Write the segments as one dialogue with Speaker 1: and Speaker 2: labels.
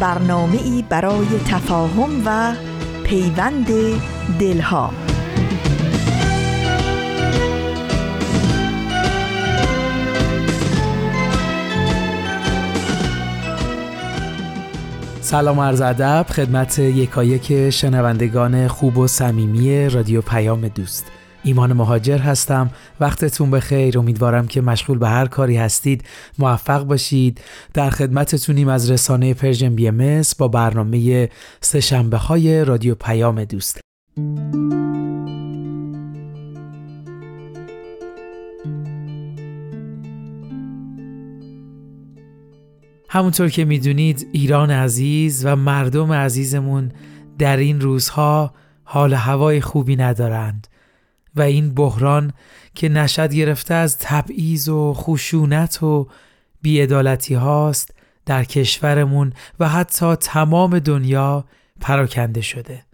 Speaker 1: برنامه ای برای تفاهم و پیوند دلها.
Speaker 2: سلام عرض ادب خدمت یکایک شنوندگان خوب و صمیمی رادیو پیام دوست. ایمان مهاجر هستم. وقتتون بخیر. امیدوارم که مشغول به هر کاری هستید. موفق باشید. در خدمتتونیم از رسانه پرژن بی ام با برنامه سهشنبه های رادیو پیام دوست. همونطور که می‌دونید ایران عزیز و مردم عزیزمون در این روزها حال هوای خوبی ندارند. و این بحران که نشد گرفته از تبعیض و خشونت و بیعدالتی هاست در کشورمون و حتی تمام دنیا پراکنده شده.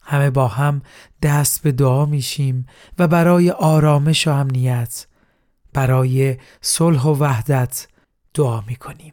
Speaker 2: همه با هم دست به دعا میشیم و برای آرامش و امنیت برای صلح و وحدت دعا می‌کنیم.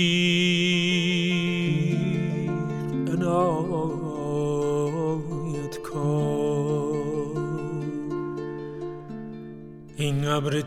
Speaker 2: این ابر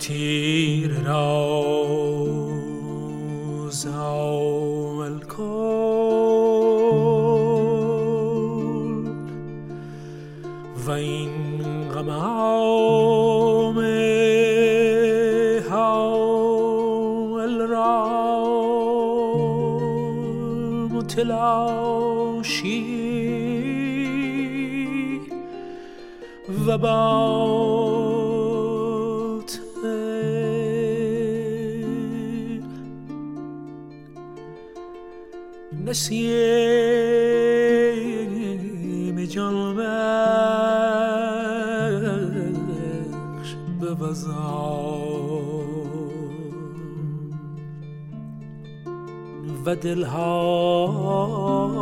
Speaker 2: دلهای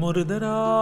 Speaker 2: مرده را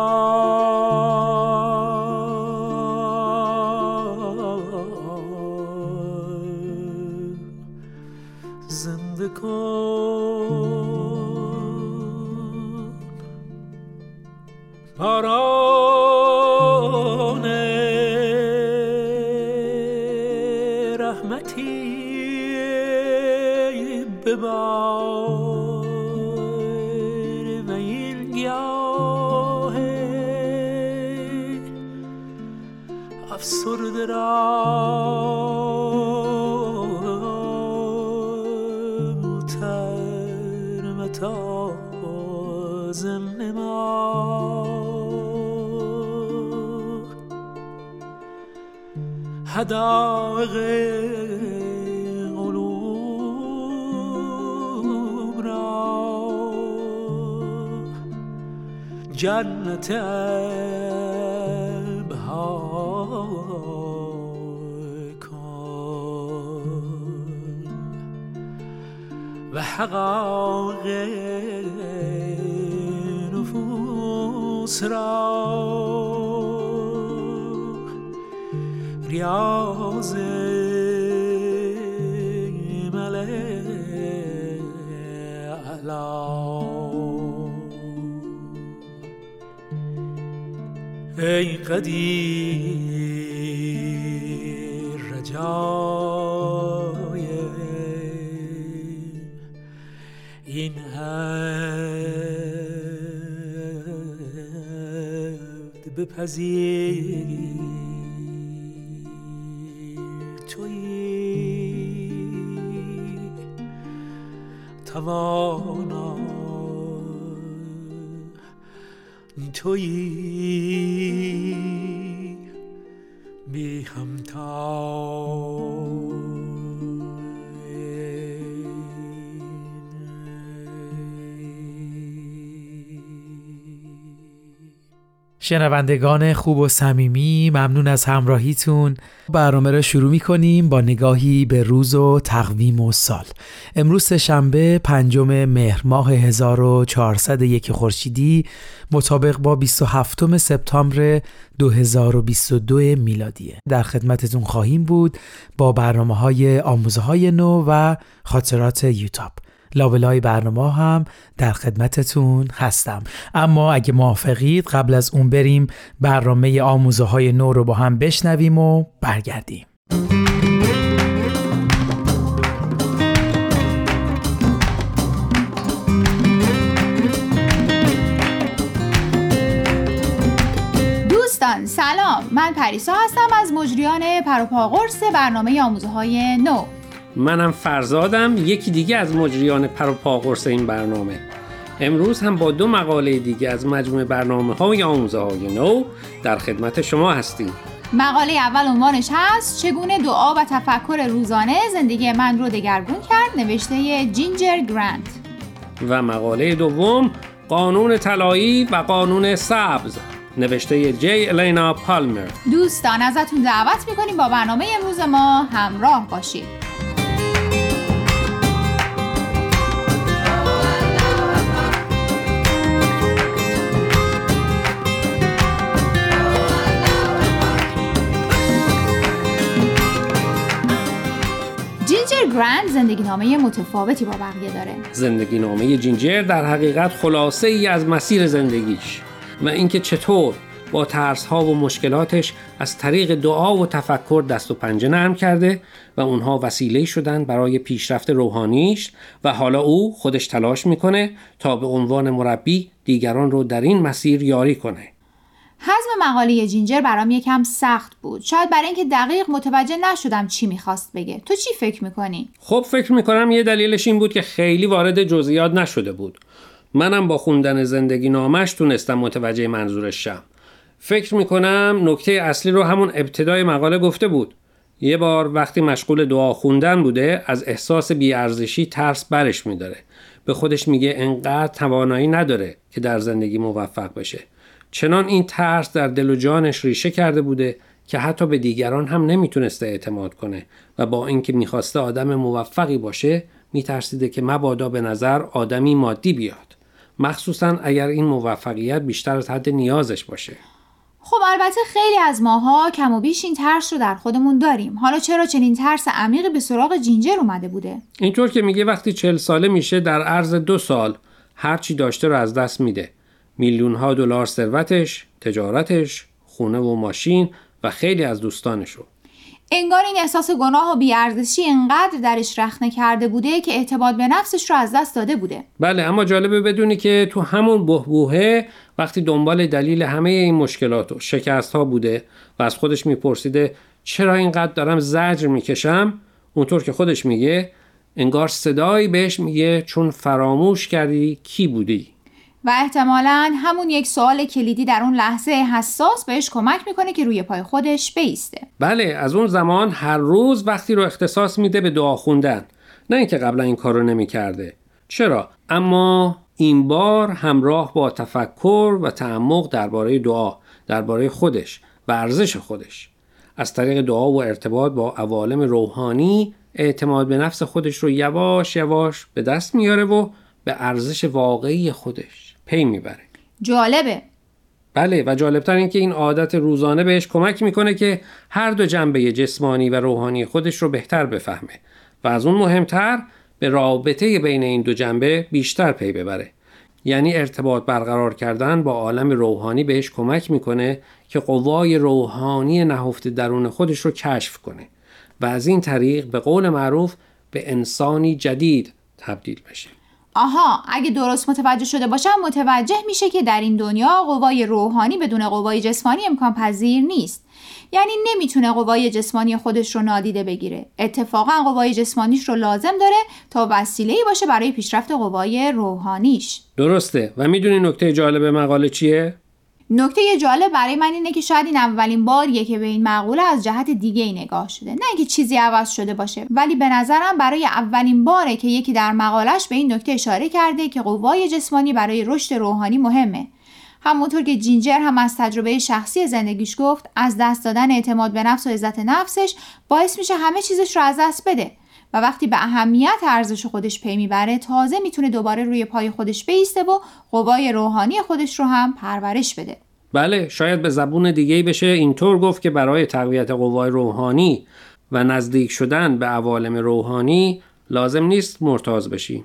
Speaker 2: افسرده را تر زن ما هدایق جنت وحقاق نفوس را ریاض
Speaker 3: ای قدیر رجال هد بپذیر توی توانا. تویی. بی همتا. شنوندگان خوب و صمیمی ممنون از همراهیتون. برنامه را شروع می کنیم با نگاهی به روز و تقویم و سال. امروز شنبه پنجم مهر ماه 1401 خورشیدی مطابق با 27 سپتامبر 2022 میلادیه. در خدمتتون خواهیم بود با برنامه های آموزه نو و خاطرات یوتاب. لابلای برنامه هم در خدمتتون هستم. اما اگه موافقید قبل از اون بریم برنامه آموزه های نو رو با هم بشنویم و برگردیم.
Speaker 4: دوستان سلام. من پریسا هستم از مجریان پروپاقرس برنامه آموزه های نو.
Speaker 5: منم فرزادم یکی دیگه از مجریان پروپاقرس این برنامه. امروز هم با دو مقاله دیگه از مجموع برنامه های آموزه های نو در خدمت شما هستیم.
Speaker 4: مقاله اول عنوانش هست چگونه دعا و تفکر روزانه زندگی من رو دگرگون کرد؟ نوشته جینجر گرانت.
Speaker 5: و مقاله دوم قانون طلایی و قانون سبز. نوشته جی الینا پالمر
Speaker 4: دوستان ازتون دعوت می‌کنیم با برنامه امروز ما همراه باشید. گرند زندگی نامه متفاوتی با بقیه داره.
Speaker 5: زندگی نامه جینجر در حقیقت خلاصه ای از مسیر زندگیش و اینکه چطور با ترس ها و مشکلاتش از طریق دعا و تفکر دست و پنجه نرم کرده و اونها وسیله شدن برای پیشرفت روحانیش و حالا او خودش تلاش می‌کنه تا به عنوان مربی دیگران رو در این مسیر یاری کنه.
Speaker 4: حزم مقاله جینجر برام یکم سخت بود. شاید برای اینکه دقیق متوجه نشدم چی می‌خواست بگه. تو چی فکر می‌کنی؟
Speaker 5: خب فکر می‌کنم یه دلیلش این بود که خیلی وارد جزئیات نشده بود. منم با خوندن زندگی نامش تونستم متوجه منظورش شم. فکر می‌کنم نکته اصلی رو همون ابتدای مقاله گفته بود. یه بار وقتی مشغول دعا خوندن بوده از احساس بیارزشی ترس برش میداره. به خودش میگه انقدر توانایی نداره که در زندگی موفق بشه. چنان این ترس در دل و جانش ریشه کرده بوده که حتی به دیگران هم نمی‌تونسته اعتماد کنه و با اینکه می‌خواسته آدم موفقی باشه میترسیده که مبادا به نظر آدمی مادی بیاد. مخصوصا اگر این موفقیت بیشتر از حد نیازش باشه.
Speaker 4: خب البته خیلی از ماها کم و بیش این ترس رو در خودمون داریم. حالا چرا چنین ترس عمیقی به سراغ جینجر اومده بوده؟
Speaker 5: اینطور که میگه وقتی چل ساله میشه در عرض دو سال هرچی داشته رو از دست میده. میلیون ها دلار ثروتش، تجارتش، خونه و ماشین و خیلی از دوستانش رو.
Speaker 4: انگار این احساس گناه و بیارزشی انقدر درش رخنه کرده بوده که اعتماد به نفسش رو از دست داده بوده
Speaker 5: بله اما جالبه بدونی که تو همون بهبوهه وقتی دنبال دلیل همه این مشکلات و شکست ها بوده و از خودش میپرسیده چرا اینقدر دارم زجر می‌کشم اونطور که خودش میگه انگار صدایی بهش میگه چون فراموش کردی کی بودی
Speaker 4: و احتمالا همون یک سوال کلیدی در اون لحظه حساس بهش کمک می‌کنه که روی پای خودش بیسته.
Speaker 5: بله از اون زمان هر روز وقتی رو اختصاص میده به دعا خوندن نه اینکه قبلا این کارو نمی‌کرده. چرا؟ اما این بار همراه با تفکر و تعمق درباره دعا درباره خودش و ارزش خودش. از طریق دعا و ارتباط با عوالم روحانی اعتماد به نفس خودش رو یواش یواش به دست میاره و به ارزش واقعی خودش پی می‌بره.
Speaker 4: جالبه.
Speaker 5: بله و جالبتر این که این عادت روزانه بهش کمک می‌کنه که هر دو جنبه جسمانی و روحانی خودش رو بهتر بفهمه و از اون مهمتر به رابطه بین این دو جنبه بیشتر پی ببره. یعنی ارتباط برقرار کردن با عالم روحانی بهش کمک می‌کنه که قوای روحانی نهفته درون خودش رو کشف کنه و از این طریق به قول معروف به انسانی جدید تبدیل بشه.
Speaker 4: آها اگه درست متوجه شده باشم متوجه میشه که در این دنیا قوای روحانی بدون قوای جسمانی امکان پذیر نیست. یعنی نمی‌تونه قوای جسمانی خودش رو نادیده بگیره. اتفاقا قوای جسمانیش رو لازم داره تا وسیله باشه برای پیشرفت قوای روحانیش.
Speaker 5: درسته. و می‌دونی نکته جالب مقاله چیه؟
Speaker 4: نکته جالب برای من اینه که شاید این اولین باریه که به این مقوله از جهت دیگه ای نگاه شده. نه اینکه چیزی عوض شده باشه ولی به نظرم برای اولین باره که یکی در مقالش به این نکته اشاره کرده که قوای جسمانی برای رشد روحانی مهمه. همونطور که جینجر هم از تجربه شخصی زندگیش گفت از دست دادن اعتماد به نفس و عزت نفسش باعث میشه همه چیزش رو از دست بده. و وقتی به اهمیت ارزش خودش پی می‌بره تازه می‌تونه دوباره روی پای خودش بیسته و قوای روحانی خودش رو هم پرورش بده.
Speaker 5: بله شاید به زبون دیگه بشه اینطور گفت که برای تقویت قوای روحانی و نزدیک شدن به عوالم روحانی لازم نیست مرتاز بشی.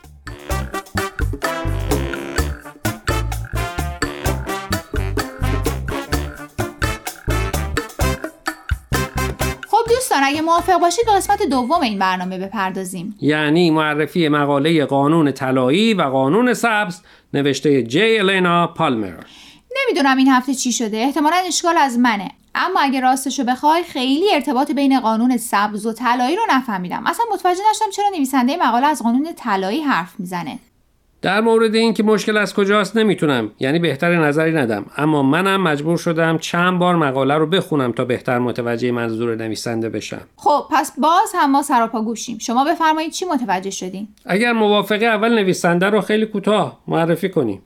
Speaker 4: دوستان اگه موافق باشید به قسمت دوم این برنامه بپردازیم.
Speaker 5: یعنی معرفی مقاله قانون طلایی و قانون سبز نوشته جی الینا پالمر
Speaker 4: نمی‌دونم این هفته چی شده احتمالا اشکال از منه. اما اگه راستشو بخوای خیلی ارتباط بین قانون سبز و طلایی رو نفهمیدم. اصلا متوجه نشدم چرا نویسنده مقاله از قانون طلایی حرف می‌زنه.
Speaker 5: در مورد این که مشکل از کجاست نمی‌تونم یعنی بهتر نظری ندم. اما منم مجبور شدم چند بار مقاله رو بخونم تا بهتر متوجه منظور نویسنده بشم.
Speaker 4: خب پس باز هم ما سراپا گوشیم. شما بفرمایید چی متوجه شدین؟
Speaker 5: اگر موافقه اول نویسنده رو خیلی کوتاه معرفی کنیم.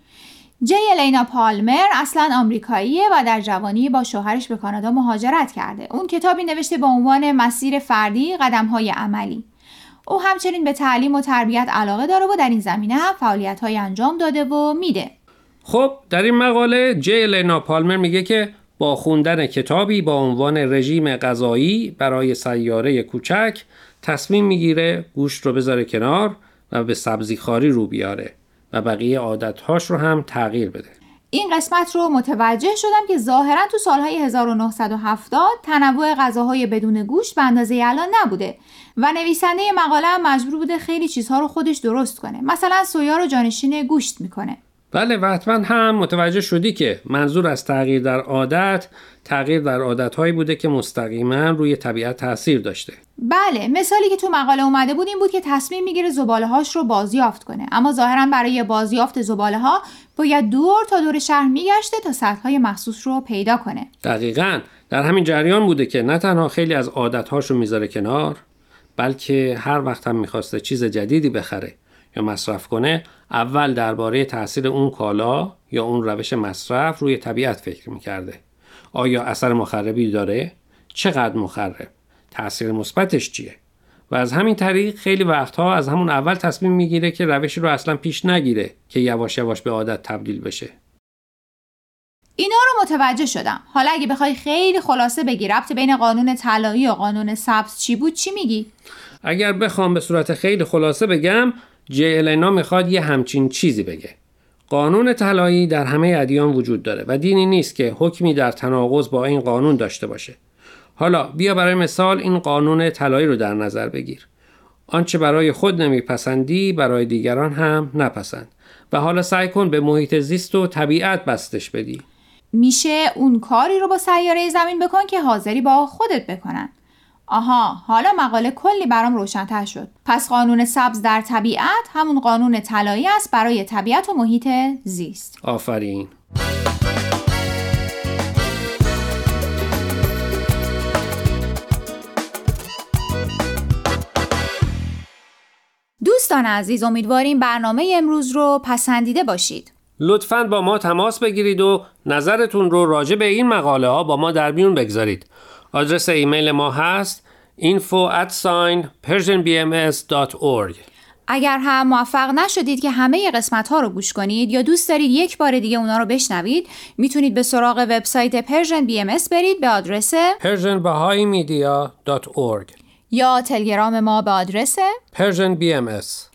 Speaker 4: جی الینا پالمر اصلا آمریکاییه و در جوانی با شوهرش به کانادا مهاجرت کرده. اون کتابی نوشته با عنوان مسیر فردی قدم های عملی. او همچنین به تعلیم و تربیت علاقه داره و در این زمینه هم فعالیت های انجام داده و میده.
Speaker 5: خب در این مقاله جی لینا پالمر میگه که با خوندن کتابی با عنوان رژیم غذایی برای سیاره کوچک تصمیم می‌گیره گوشت رو بذاره کنار و به سبزی خاری رو بیاره و بقیه عادتهاش رو هم تغییر بده.
Speaker 4: این قسمت رو متوجه شدم که ظاهرا تو سالهای 1970 تنوع غذاهای بدون گوشت به اندازه الان نبوده و نویسنده مقاله مجبور بوده خیلی چیزها رو خودش درست کنه. مثلا سویا رو جانشین گوشت می‌کنه.
Speaker 5: بله و حتما هم متوجه شدی که منظور از تغییر در عادت تغییر در عادتهایی بوده که مستقیما روی طبیعت تاثیر داشته.
Speaker 4: بله مثالی که تو مقاله اومده بود این بود که تصمیم می‌گیره زباله هاش رو بازیافت کنه. اما ظاهرا برای بازیافت زباله ها باید دور تا دور شهر میگشته تا سطح های مخصوص رو پیدا کنه.
Speaker 5: دقیقا. در همین جریان بوده که نه تنها خیلی از عادتهاش رو می‌ذاره کنار بلکه هر وقت هم می‌خواسته چیز جدیدی بخره. یا مصرف کنه اول درباره تاثیر اون کالا یا اون روش مصرف روی طبیعت فکر می‌کرده. آیا اثر مخربی داره؟ چقدر مخرب؟ تاثیر مثبتش چیه؟ و از همین طریق خیلی وقتها از همون اول تصمیم می‌گیره که روشی رو اصلا پیش نگیره که یواش یواش به عادت تبدیل بشه.
Speaker 4: اینا رو متوجه شدم. حالا اگه بخوای خیلی خلاصه بگی ربط بین قانون طلایی و قانون سبز چی بود چی میگی؟
Speaker 5: اگر بخوام به صورت خیلی خلاصه بگم جی النا می‌خواد یه همچین چیزی بگه. قانون طلایی در همه ادیان وجود داره و دینی نیست که حکمی در تناقض با این قانون داشته باشه. حالا بیا برای مثال این قانون طلایی رو در نظر بگیر. آنچه برای خود نمیپسندی برای دیگران هم نپسند. و حالا سعی کن به محیط زیست و طبیعت بستش بدی.
Speaker 4: میشه اون کاری رو با سیاره زمین بکن که حاضری با خودت بکنن. آها حالا مقاله کلی برام روشنتر شد. پس قانون سبز در طبیعت همون قانون طلایی است برای طبیعت و محیط زیست.
Speaker 5: آفرین.
Speaker 4: دوستان عزیز امیدواریم برنامه امروز رو پسندیده باشید.
Speaker 5: لطفا با ما تماس بگیرید و نظرتون رو راجع به این مقاله ها با ما در میون بگذارید. آدرس ایمیل ما هست info at sign persianbms.org
Speaker 4: اگر هم موفق نشدید که همه قسمت ها رو گوش کنید یا دوست دارید یک بار دیگه اونا رو بشنوید می‌تونید به سراغ وبسایت Persian BMS برید به آدرس
Speaker 5: persianbahaimedia.org
Speaker 4: یا تلگرام ما به آدرس
Speaker 5: Persian BMS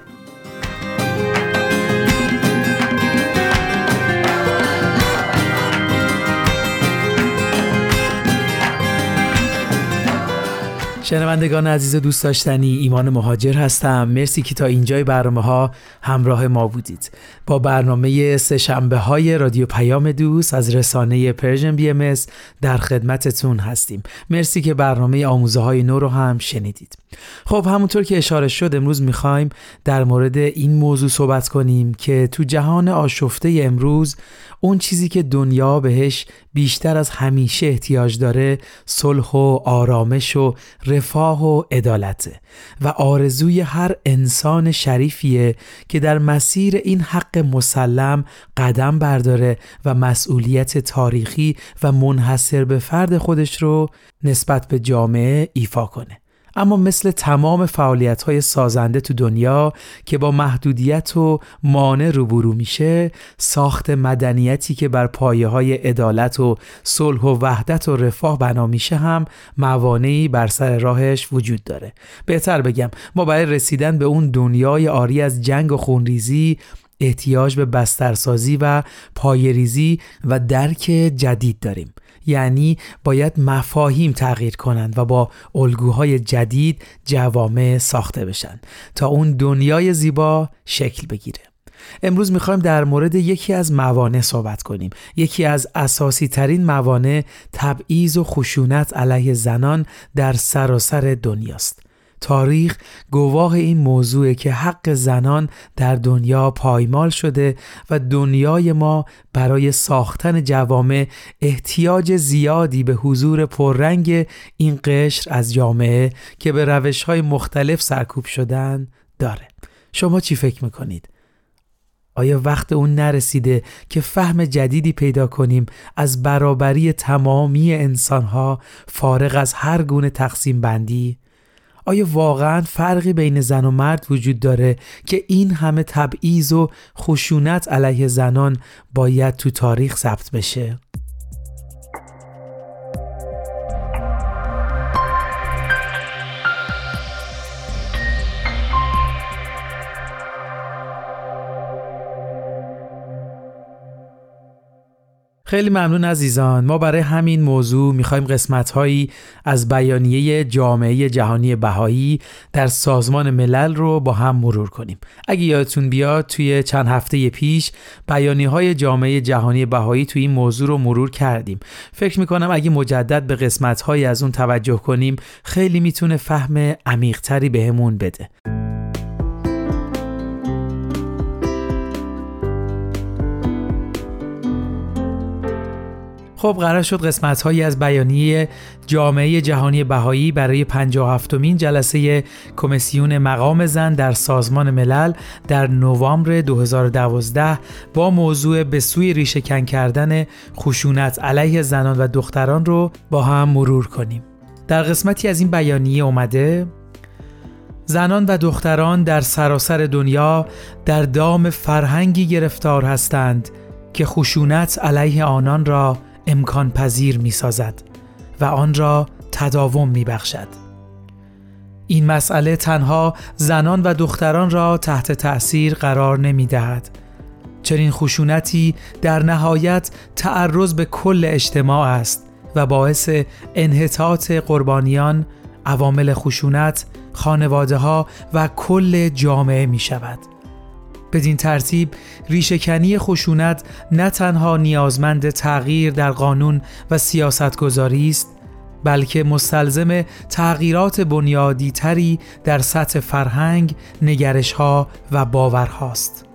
Speaker 3: شنوندگان عزیز دوست داشتنی ایمان مهاجر هستم. مرسی که تا اینجای برنامه ها همراه ما بودید. با برنامه سه شنبه های رادیو پیام دوست از رسانه Persian BMS در خدمتتون هستیم. مرسی که برنامه آموزه های نو رو هم شنیدید. خب همونطور که اشاره شد امروز می‌خوایم در مورد این موضوع صحبت کنیم که تو جهان آشفته امروز اون چیزی که دنیا بهش بیشتر از همیشه احتیاج داره صلح و آرامش و رفاه و عدالته و آرزوی هر انسان شریفیه که در مسیر این حق مسلم قدم برداره و مسئولیت تاریخی و منحصر به فرد خودش رو نسبت به جامعه ایفا کنه. اما مثل تمام فعالیت های سازنده تو دنیا که با محدودیت و مانع روبرو میشه ساخت مدنیتی که بر پایه های عدالت و صلح و وحدت و رفاه بنا میشه هم موانعی بر سر راهش وجود داره. بهتر بگم ما برای رسیدن به اون دنیای آری از جنگ و خونریزی احتیاج به بسترسازی و پایریزی و درک جدید داریم. یعنی باید مفاهیم تغییر کنند و با الگوهای جدید جوامع ساخته بشن تا اون دنیای زیبا شکل بگیره. امروز می‌خوایم در مورد یکی از موانع صحبت کنیم. یکی از اساسی ترین موانع تبعیض و خشونت علیه زنان در سراسر دنیاست. تاریخ گواه این موضوع که حق زنان در دنیا پایمال شده و دنیای ما برای ساختن جوامع احتیاج زیادی به حضور پررنگ این قشر از جامعه که به روش های مختلف سرکوب شدن داره شما چی فکر می‌کنید؟ آیا وقت اون نرسیده که فهم جدیدی پیدا کنیم از برابری تمامی انسانها فارغ از هر گونه تقسیم بندی؟ آیا واقعا فرقی بین زن و مرد وجود داره که این همه تبعیض و خشونت علیه زنان باید تو تاریخ ثبت بشه؟ خیلی ممنون عزیزان. ما برای همین موضوع می‌خوایم قسمت هایی از بیانیه جامعه جهانی بهایی در سازمان ملل رو با هم مرور کنیم. اگه یادتون بیاد توی چند هفته پیش بیانیه های جامعه جهانی بهایی توی این موضوع رو مرور کردیم. فکر می‌کنم اگه مجدد به قسمت هایی از اون توجه کنیم خیلی می‌تونه فهم عمیقتری بهمون بده. خب قرار شد قسمت هایی از بیانیه جامعه جهانی بهایی برای 57 مین جلسه کمیسیون مقام زن در سازمان ملل در نوامبر 2012 با موضوع به سوی ریشه کن کردن خشونت علیه زنان و دختران رو با هم مرور کنیم. در قسمتی از این بیانیه اومده زنان و دختران در سراسر دنیا در دام فرهنگی گرفتار هستند که خشونت علیه آنان را امکان پذیر می سازد و آن را تداوم می بخشد. این مسئله تنها زنان و دختران را تحت تأثیر قرار نمی دهد. چنین خشونتی در نهایت تعرض به کل اجتماع است و باعث انحطاط قربانیان، عوامل خشونت، خانواده ها و کل جامعه می شود. بدین ترتیب ریشهکنی خشونت نه تنها نیازمند تغییر در قانون و سیاست گذاری است بلکه مستلزم تغییرات بنیادی تری در سطح فرهنگ، نگرش ها و باورهاست.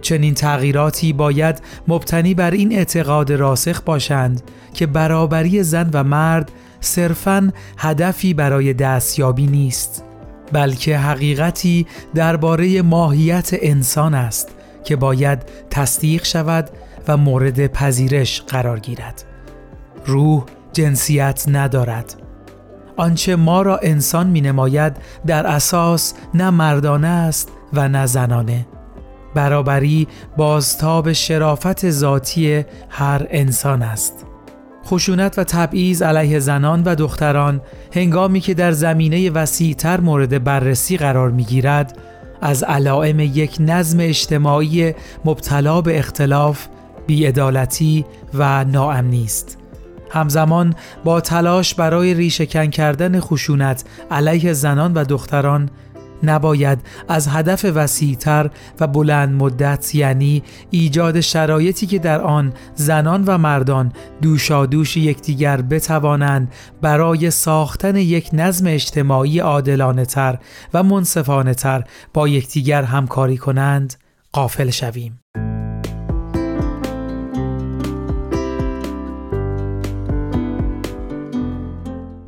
Speaker 3: چنین تغییراتی باید مبتنی بر این اعتقاد راسخ باشند که برابری زن و مرد صرفاً هدفی برای دستیابی نیست بلکه حقیقتی درباره ماهیت انسان است که باید تصدیق شود و مورد پذیرش قرار گیرد. روح جنسیت ندارد. آنچه ما را انسان می نماید در اساس نه مردانه است و نه زنانه. برابری بازتاب شرافت ذاتی هر انسان است. خشونت و تبعیض علیه زنان و دختران هنگامی که در زمینه وسیعتر مورد بررسی قرار می گیرد از علائم یک نظم اجتماعی مبتلا به اختلاف، بیعدالتی و ناامنی است. همزمان با تلاش برای ریشهکن کردن خشونت علیه زنان و دختران نباید از هدف وسیعتر و بلند مدت یعنی ایجاد شرایطی که در آن زنان و مردان دوشادوش یکدیگر بتوانند برای ساختن یک نظم اجتماعی عادلانه تر و منصفانه تر با یکدیگر همکاری کنند قافل شویم.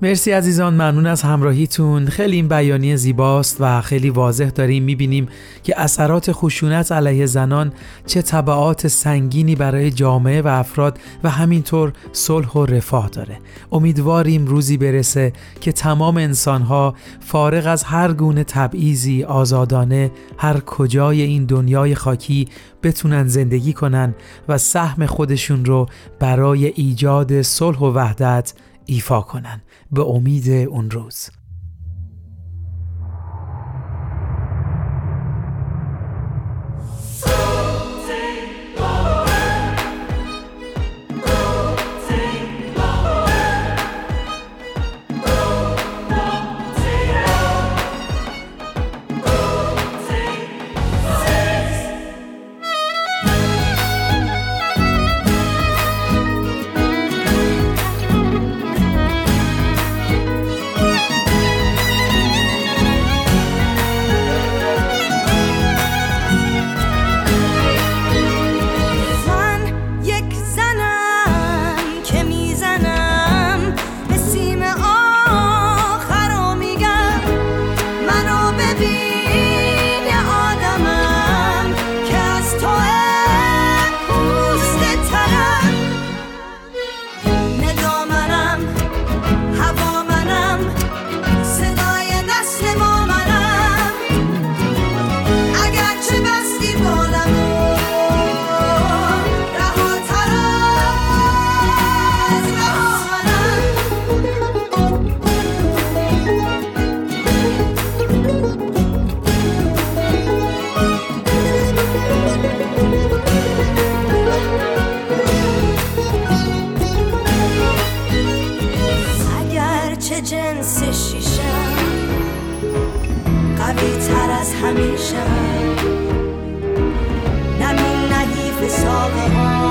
Speaker 3: مرسی عزیزان ممنون از همراهیتون. خیلی این بیانیه زیباست و خیلی واضح داریم. می‌بینیم که اثرات خشونت علیه زنان چه طبعات سنگینی برای جامعه و افراد و همینطور صلح و رفاه داره. امیدواریم روزی برسه که تمام انسانها فارغ از هر گونه تبعیضی آزادانه هر کجای این دنیای خاکی بتونن زندگی کنن و سهم خودشون رو برای ایجاد صلح و وحدت ایفا کنن. به امید اون روز. Oh.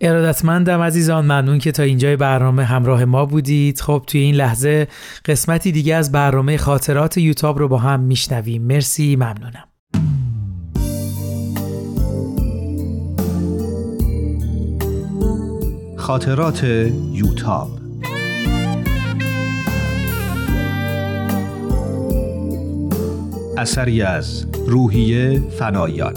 Speaker 3: ارادتمندم عزیزان ممنون که تا اینجای برنامه همراه ما بودید. خب توی این لحظه قسمتی دیگه از برنامه خاطرات یوتاب رو با هم میشنویم. مرسی ممنونم.
Speaker 6: خاطرات یوتاب اثری از روحیه فنایان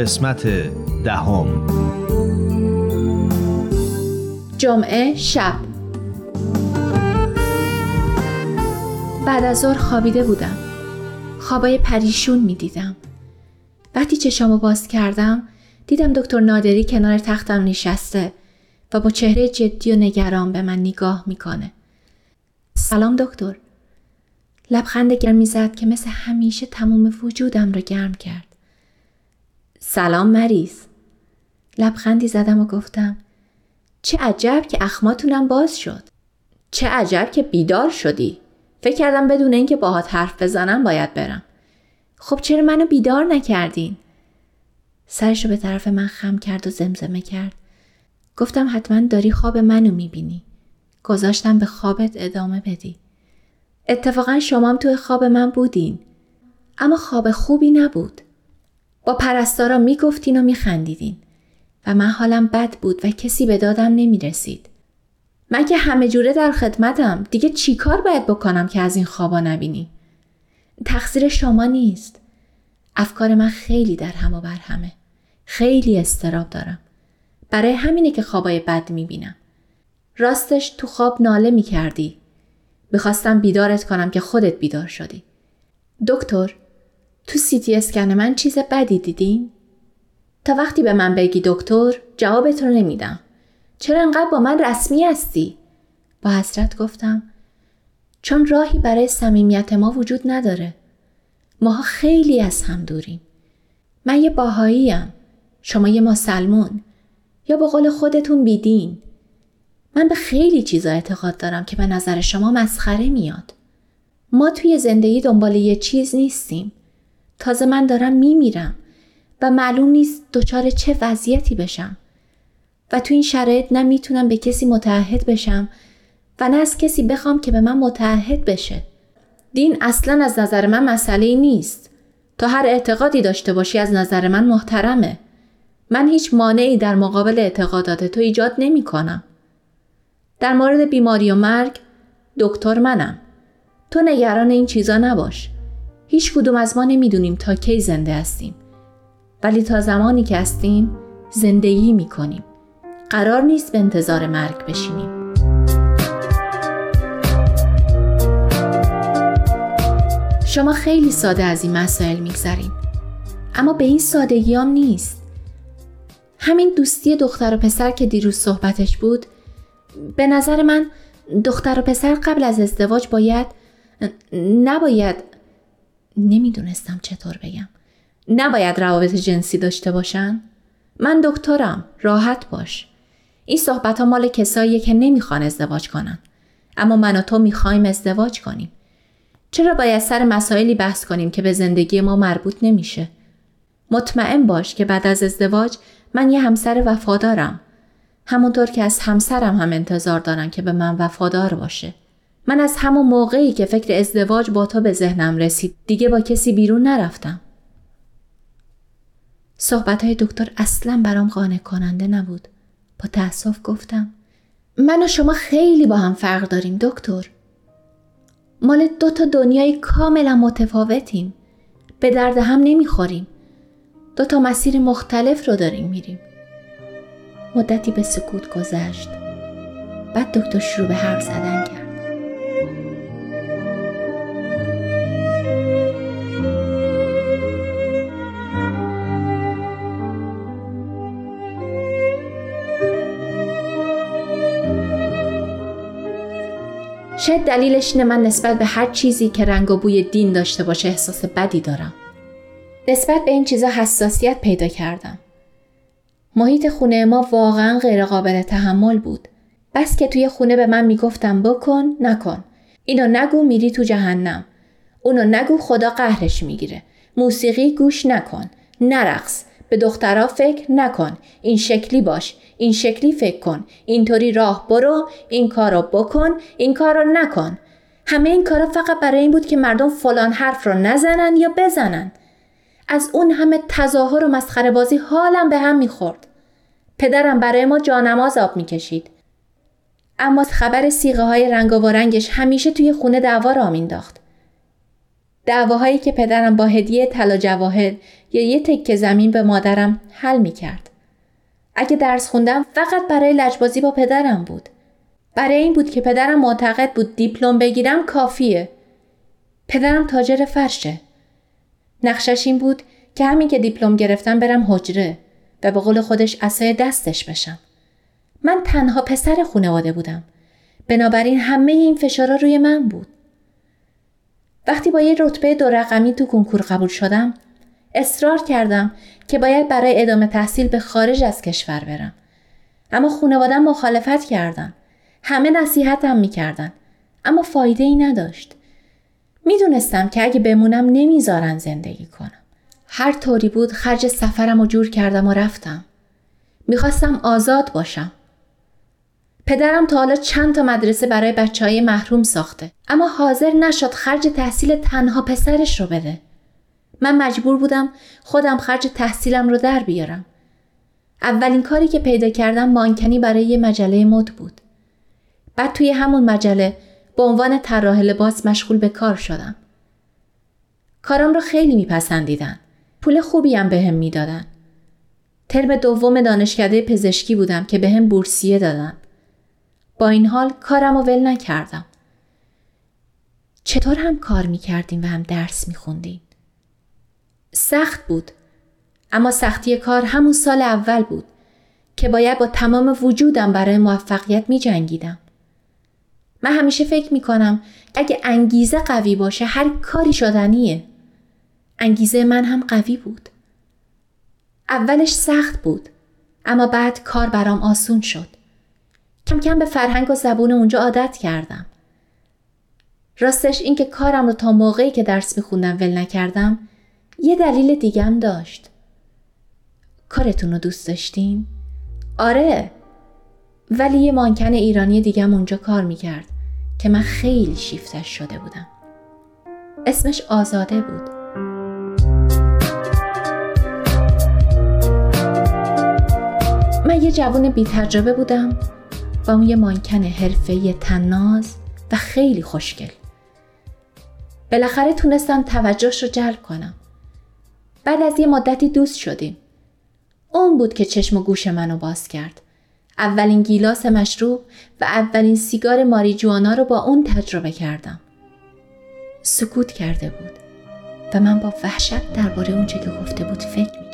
Speaker 6: قسمت دهم
Speaker 7: جمعه شب بعد از ظهر خوابیده بودم خوابای پریشون می دیدم وقتی چشامو باز کردم دیدم دکتر نادری کنار تختم نشسته و با چهره جدی و نگران به من نگاه می‌کنه. سلام دکتر. لبخند گرمی زد که مثل همیشه تمام وجودم رو گرم کرد. سلام مریض. لبخندی زدم و گفتم چه عجب که اخماتونم باز شد. چه عجب که بیدار شدی. فکر کردم بدون اینکه باهات حرف بزنم باید برم. خب چرا منو بیدار نکردین؟ سرش رو به طرف من خم کرد و زمزمه کرد. گفتم حتما داری خواب منو می‌بینی. گذاشتم به خوابت ادامه بدی. اتفاقا شمام توی خواب من بودین. اما خواب خوبی نبود. با پرستارا می‌گفتین و میخندیدین. و من حالم بد بود و کسی به دادم نمی‌رسید. من که همه جوره در خدمتم دیگه چی کار باید بکنم که از این خوابا نبینی؟ تقصیر شما نیست. افکار من خیلی در هم و بر همه. خیلی استراب دارم. برای همینه که خوابای بد می‌بینم. راستش تو خواب ناله می‌کردی. بخواستم بیدارت کنم که خودت بیدار شدی. دکتر تو سیتی اسکن من چیز بدی دیدین؟ تا وقتی به من بگی دکتر جوابت رو نمیدم. چرا انقدر با من رسمی هستی؟ با حسرت گفتم چون راهی برای صمیمیت ما وجود نداره. ماها خیلی از هم دوریم. من یه باهاییم. شما یه مسلمون. یا به قول خودتون بیدین. من به خیلی چیزا اعتقاد دارم که به نظر شما مسخره میاد. ما توی زندگی دنبال یه چیز نیستیم. تازه من دارم میمیرم و معلوم نیست دچار چه وضعیتی بشم. و تو این شرایط نه می‌تونم به کسی متعهد بشم و نه از کسی بخوام که به من متعهد بشه. دین اصلا از نظر من مسئله نیست. تا هر اعتقادی داشته باشی از نظر من محترمه. من هیچ مانعی در مقابل اعتقادات تو ایجاد نمی کنم. در مورد بیماری و مرگ دکتر منم. تو نگران این چیزا نباش. هیچ کدوم از ما نمی‌دونیم تا کی زنده هستیم. ولی تا زمانی که هستیم زندگی می کنیم. قرار نیست به انتظار مرگ بشینیم. شما خیلی ساده از این مسائل میگذرین اما به این سادگی هم نیست همین دوستی دختر و پسر که دیروز صحبتش بود به نظر من دختر و پسر قبل از ازدواج باید نباید نمی‌دونستم چطور بگم نباید روابط جنسی داشته باشن من دکترم راحت باش این صحبت ها مال کساییه که نمی‌خوان ازدواج کنن اما من و تو می‌خوایم ازدواج کنیم چرا باید سر مسائلی بحث کنیم که به زندگی ما مربوط نمیشه؟ مطمئن باش که بعد از ازدواج من یه همسر وفادارم. همونطور که از همسرم هم انتظار دارم که به من وفادار باشه. من از همون موقعی که فکر ازدواج با تو به ذهنم رسید دیگه با کسی بیرون نرفتم. صحبت های دکتر اصلا برام قانع کننده نبود. با تأسف گفتم من و شما خیلی با هم فرق داریم دکتر. مال دو تا دنیای کاملا متفاوتیم. به درد هم نمی‌خوریم. دو تا مسیر مختلف رو داریم میریم. مدتی به سکوت گذشت. بعد دکتر شروع به حرف زدن کرد. شاید دلیلش اینه من نسبت به هر چیزی که رنگ و بوی دین داشته باشه احساس بدی دارم. نسبت به این چیزا حساسیت پیدا کردم. محیط خونه ما واقعا غیرقابل تحمل بود. بس که توی خونه به من می‌گفتم بکن نکن. اینو نگو میری تو جهنم. اونو نگو خدا قهرش می‌گیره. موسیقی گوش نکن نرقص به دخترها فکر نکن. این شکلی باش. این شکلی فکر کن. اینطوری راه برو. این کارو بکن. این کارو نکن. همه این کارا فقط برای این بود که مردم فلان حرف رو نزنن یا بزنن. از اون همه تظاهر و مسخره بازی حالم به هم می‌خورد. پدرم برای ما جانماز آب می‌کشید. اما خبر سیغه های رنگ و رنگش همیشه توی خونه دعوا را مینداخت دعواهایی که پدرم با هدیه طلا جواهر یا یه تکه زمین به مادرم حل می کرد. اگه درس خوندم فقط برای لجبازی با پدرم بود. برای این بود که پدرم معتقد بود دیپلم بگیرم کافیه. پدرم تاجر فرشه. نقشش این بود که همین که دیپلم گرفتم برم حجره و به قول خودش اسای دستش بشم. من تنها پسر خانواده بودم. بنابراین همه این فشارا روی من بود. وقتی با یه رتبه دو رقمی تو کنکور قبول شدم اصرار کردم که باید برای ادامه تحصیل به خارج از کشور برم. اما خانوادم مخالفت کردن. همه نصیحتم می‌کردن. اما فایده ای نداشت. می‌دونستم که اگه بمونم نمی‌ذارن زندگی کنم. هر طوری بود خرج سفرم رو جور کردم و رفتم. می‌خواستم آزاد باشم. پدرم تا حالا چند تا مدرسه برای بچه های محروم ساخته اما حاضر نشد خرج تحصیل تنها پسرش رو بده. من مجبور بودم خودم خرج تحصیلم رو در بیارم. اولین کاری که پیدا کردم مانکنی برای یه مجله مد بود. بعد توی همون مجله به عنوان طراح لباس مشغول به کار شدم. کارم رو خیلی میپسندیدن. پول خوبی هم بهم می‌دادن. ترم دوم دانشکده پزشکی بودم که بهم بورسیه دادن. با این حال کارم رو ول نکردم. چطور هم کار می کردیم و هم درس می خوندیم؟ سخت بود. اما سختی کار همون سال اول بود که باید با تمام وجودم برای موفقیت می جنگیدم. من همیشه فکر می کنم اگه انگیزه قوی باشه هر کاری شدنیه. انگیزه من هم قوی بود. اولش سخت بود اما بعد کار برام آسون شد. کم کم به فرهنگ و زبون اونجا عادت کردم. راستش اینکه کارم رو تا موقعی که درس میخوندم ول نکردم یه دلیل دیگم داشت. کارتون رو دوست داشتین؟ آره. ولی یه مانکن ایرانی دیگم اونجا کار می‌کرد که من خیلی شیفتش شده بودم. اسمش آزاده بود. من یه جوان بی تجربه بودم اون یه مانکن حرفه تناز و خیلی خوشگل. بالاخره تونستم توجهش رو جلب کنم. بعد از یه مدتی دوست شدیم. اون بود که چشم و گوش منو باز کرد. اولین گیلاس مشروب و اولین سیگار ماریجوانا رو با اون تجربه کردم. سکوت کرده بود و من با وحشت درباره اونچه که گفته بود فکر می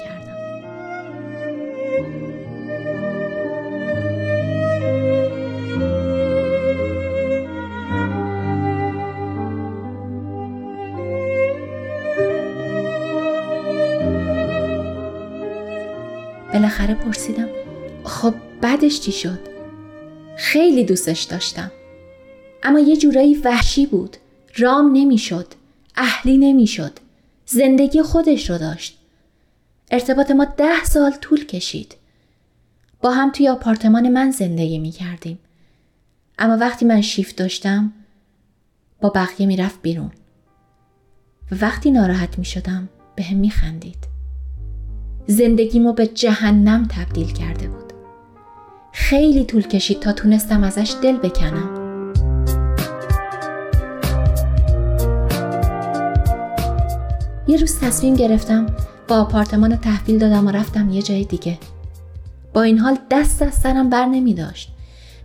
Speaker 7: بالاخره پرسیدم خب بعدش چی شد؟ خیلی دوستش داشتم. اما یه جورایی وحشی بود. رام نمی‌شد. اهلی نمی‌شد. زندگی خودش رو داشت. ارتباط ما ده سال طول کشید. با هم توی آپارتمان من زندگی می کردیم اما وقتی من شیفت داشتم با بقیه می‌رفت بیرون. و وقتی ناراحت می شدم به هم می خندید. زندگیمو به جهنم تبدیل کرده بود. خیلی طول کشید تا تونستم ازش دل بکنم. یه روز تصمیم گرفتم با آپارتمان تحویل دادم و رفتم یه جای دیگه. با این حال دست از سرم بر نمی داشت.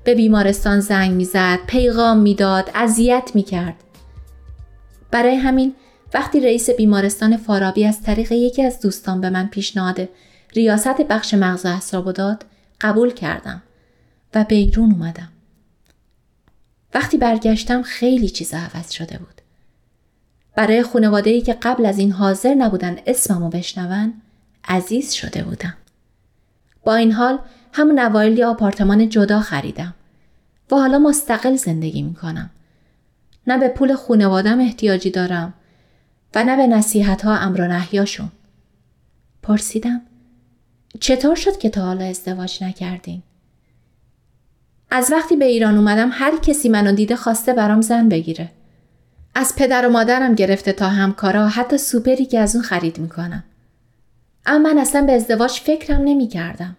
Speaker 7: به بیمارستان زنگ می‌زد، پیغام می‌داد، اذیت می‌کرد. برای همین وقتی رئیس بیمارستان فارابی از طریق یکی از دوستان به من پیشنهاد ریاست بخش مغز اعصاب داد قبول کردم و بیرون اومدم. وقتی برگشتم خیلی چیز عوض شده بود. برای خانواده که قبل از این حاضر نبودن اسممو بشنون عزیز شده بودم. با این حال همون اوایلی آپارتمان جدا خریدم و حالا مستقل زندگی می کنم. نه به پول خانوادم احتیاجی دارم و نه به نصیحت ها امر و نحیاشون. پرسیدم چطور شد که تا حالا ازدواج نکردین؟ از وقتی به ایران اومدم هر کسی منو دیده خواسته برام زن بگیره. از پدر و مادرم گرفته تا همکارا حتی سوپری که از اون خرید می‌کنم. اما من اصلا به ازدواج فکرم نمی کردم.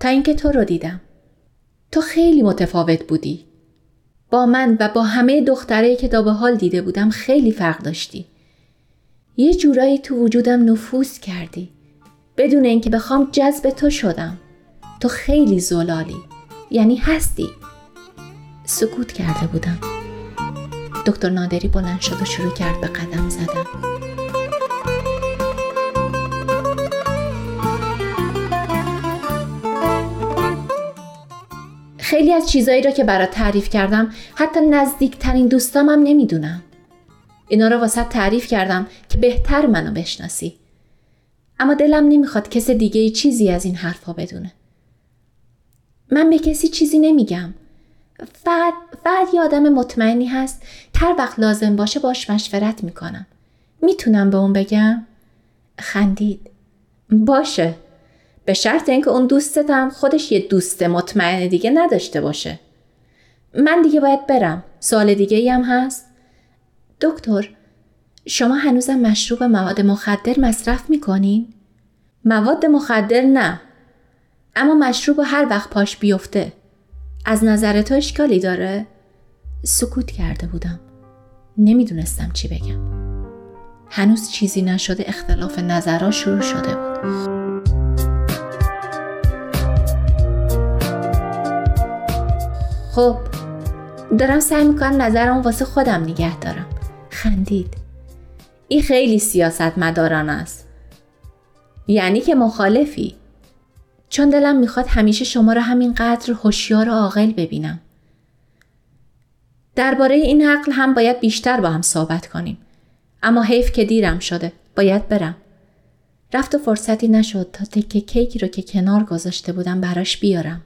Speaker 7: تا اینکه تو رو دیدم. تو خیلی متفاوت بودی. با من و با همه دختره که تا به حال دیده بودم خیلی فرق داشتی. یه جورایی تو وجودم نفوذ کردی. بدون اینکه بخوام جذب تو شدم. تو خیلی زلالی. یعنی هستی. سکوت کرده بودم. دکتر نادری بلند شد و شروع کرد به قدم زدن. خیلی از چیزایی را که برات تعریف کردم حتی نزدیکترین دوستامم نمی‌دونم. اینا رو واسه تعریف کردم که بهتر منو بشناسی. اما دلم نمی‌خواد کس دیگه چیزی از این حرفها بدونه. من به کسی چیزی نمیگم. فقط فقط یه آدم مطمئنی هست هر وقت لازم باشه باش مشورت می‌کنم. می‌تونم به اون بگم؟ خندید. باشه. به شرط اینکه اون دوستتم خودش یه دوست مطمئن دیگه نداشته باشه. من دیگه باید برم. سوال دیگه ای هم هست؟ دکتر شما هنوزم مشروب مواد مخدر مصرف می‌کنین؟ مواد مخدر نه. اما مشروب هر وقت پاش بیفته. از نظر تو اشکالی داره؟ سکوت کرده بودم. نمی‌دونستم چی بگم. هنوز چیزی نشده اختلاف نظرها شروع شده بود. خب دارم سعی می‌کنم نظرم واسه خودم نگه دارم خندید. این خیلی سیاست مداران است. یعنی که مخالفی. چون دلم می‌خواد همیشه شما را همینقدر هوشیار و عاقل ببینم. درباره این عقل هم باید بیشتر با هم صحبت کنیم. اما حیف که دیرم شده باید برم. رفت و فرصتی نشد تا تکه کیکی رو که کنار گذاشته بودم براش بیارم.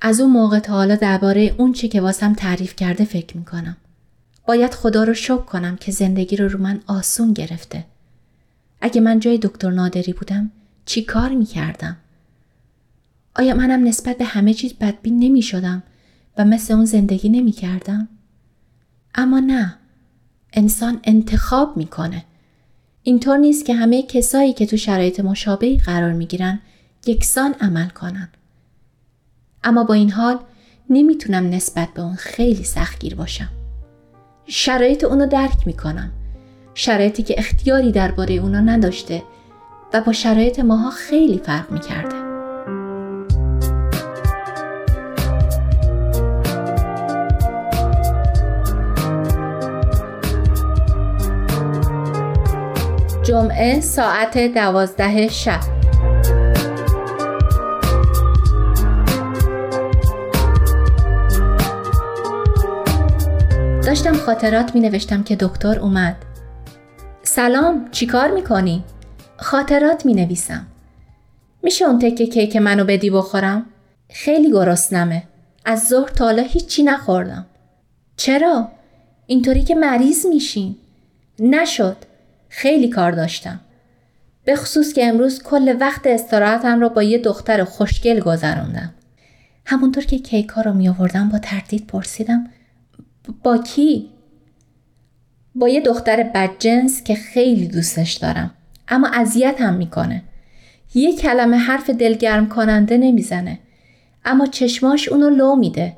Speaker 7: از اون موقع تا حالا درباره اون چه که واسم تعریف کرده فکر می‌کنم. باید خدا رو شکر کنم که زندگی رو رو من آسون گرفته. اگه من جای دکتر نادری بودم چی کار می‌کردم؟ آیا منم نسبت به همه چیز بدبین نمی شدم و مثل اون زندگی نمی کردم؟ اما نه. انسان انتخاب می‌کنه. اینطور نیست که همه کسایی که تو شرایط مشابهی قرار می گیرن یکسان عمل کنن. اما با این حال نمی‌تونم نسبت به اون خیلی سختگیر باشم. شرایط اونو درک می‌کنم. شرایطی که اختیاری درباره اونا نداشته و با شرایط ماها خیلی فرق می‌کرده. جمعه ساعت دوازده شب داشتم خاطرات می نوشتم که دکتر اومد. سلام چیکار می‌کنی؟ خاطرات می نویسم. میشه اون تکه کیک منو بدی بخورم؟ خیلی گرسنمه. از ظهر تا حالا هیچی نخوردم. چرا؟ اینطوری که مریض میشین. نشد. خیلی کار داشتم. به خصوص که امروز کل وقت استراحتم رو با یه دختر خوشگل گذروندم. همونطور که کیک ها رو می آوردم با تردید پرسیدم با کی؟ با یه دختر بدجنس که خیلی دوستش دارم. اما اذیت هم می‌کنه. یه کلمه حرف دلگرم کننده نمی‌زنه. اما چشماش اونو لو میده.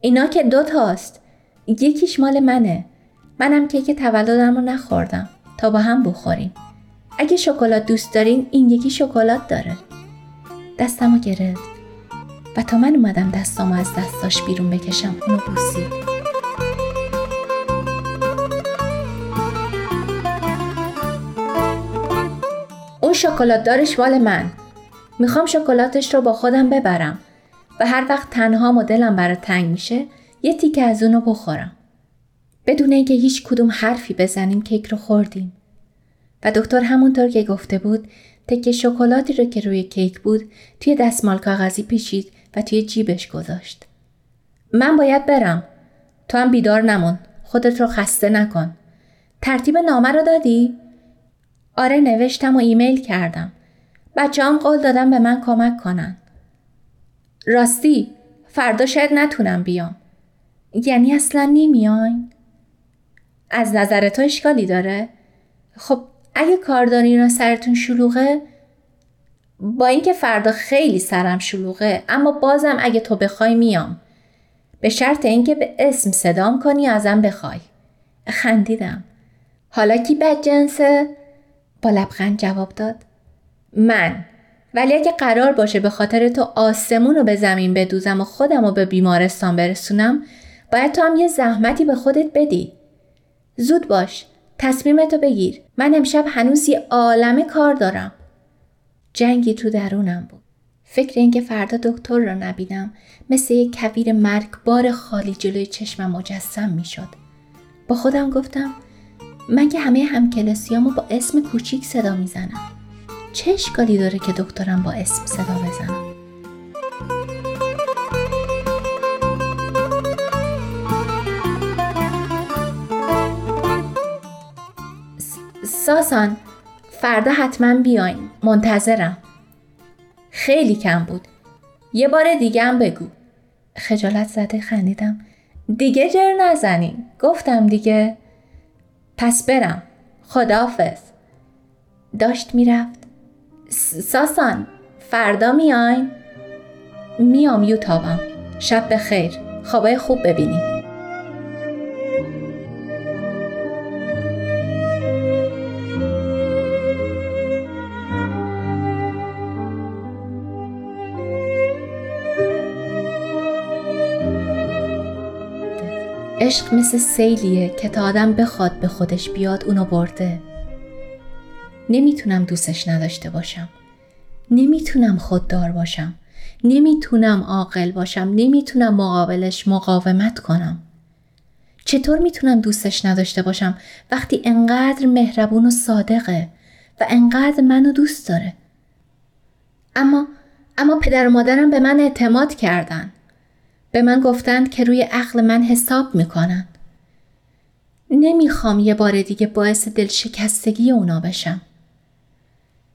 Speaker 7: اینا که دوتاست یکیش مال منه. منم کیک تولدم رو نخوردم. تا با هم بخوریم. اگه شکلات دوست دارین این یکی شکلات داره. دستمو گرفت. و تا من اومدم دستامو از دستاش بیرون بکشم اونو بوسید. شکلات دارش مال من. می‌خوام شکلاتش رو با خودم ببرم و هر وقت تنها و دلم تنگ میشه یه تیکه از اونو بخورم. بدون اینکه هیچ کدوم حرفی بزنیم کیک رو خوردیم. و دکتر همونطور که گفته بود تکه شکلاتی رو که روی کیک بود توی دستمال کاغذی پیچید و توی جیبش گذاشت. من باید برم. تو هم بیدار نمون. خودت رو خسته نکن. ترتیب نامه رو دادی؟ آره نوشتم و ایمیل کردم. بچه هم قول دادم به من کمک کنن. راستی فردا شاید نتونم بیام. یعنی اصلا نمیاین؟ از نظر تو اشکالی داره؟ خب اگه کار دارین و سرتون شلوغه با اینکه فردا خیلی سرم شلوغه اما بازم اگه تو بخوای میام به شرط اینکه به اسم صدام کنی ازم بخوای خندیدم حالا کی بد جنسه؟ با لبخند جواب داد. من. ولی اگه قرار باشه به خاطر تو آسمون رو به زمین بدوزم و خودم رو به بیمارستان برسونم باید تو هم یه زحمتی به خودت بدی. زود باش. تصمیمتو بگیر. من امشب هنوز یه عالمه کار دارم. جنگی تو درونم بود. فکر اینکه فردا دکتر رو نبینم مثل یک کویر مرگبار خالی جلوی چشمم مجسم می‌شد. با خودم گفتم من که همه همکلاسیامو با اسم کوچیک صدا می‌زنم. چه اشکالی داره که دکترم با اسم صدا بزنم ساسان فردا حتما بیاین. منتظرم. خیلی کم بود. یه بار دیگه هم بگو. خجالت زده خندیدم. دیگه جر نزنین. گفتم دیگه پس برم. خداحافظ. داشت می‌رفت. ساسان فردا میاین میام یوتابم. شب بخیر. خوابای خوب ببینیم عشق مثل سیلیه که تا آدم بخواد به خودش بیاد اونو برده. نمی‌تونم دوستش نداشته باشم. نمی‌تونم خوددار باشم. نمی‌تونم عاقل باشم. نمی‌تونم مقابلش مقاومت کنم. چطور می‌تونم دوستش نداشته باشم؟ وقتی انقدر مهربون و صادقه و انقدر منو دوست داره. اما اما پدر و مادرم به من اعتماد کردن. به من گفتند که روی عقل من حساب می‌کنن. نمی‌خوام یه بار دیگه باعث دلشکستگی اونا بشم.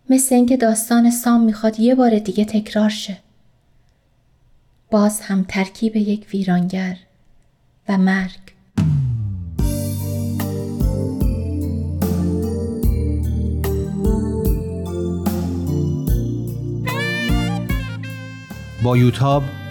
Speaker 7: مثل اینکه داستان سام می‌خواد یه بار دیگه تکرار شه. باز هم ترکیب یک ویرانگر و مرگ.
Speaker 6: با یوتاب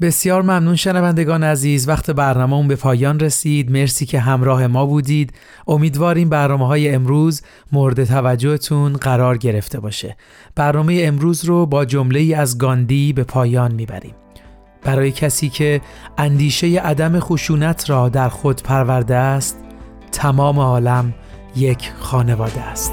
Speaker 3: بسیار ممنون شنوندگان عزیز وقت برنامه به پایان رسید. مرسی که همراه ما بودید. امیدواریم برنامه های امروز مورد توجهتون قرار گرفته باشه. برنامه امروز رو با جمله از گاندی به پایان می‌بریم. برای کسی که اندیشه عدم خشونت را در خود پرورده است تمام عالم یک خانواده است.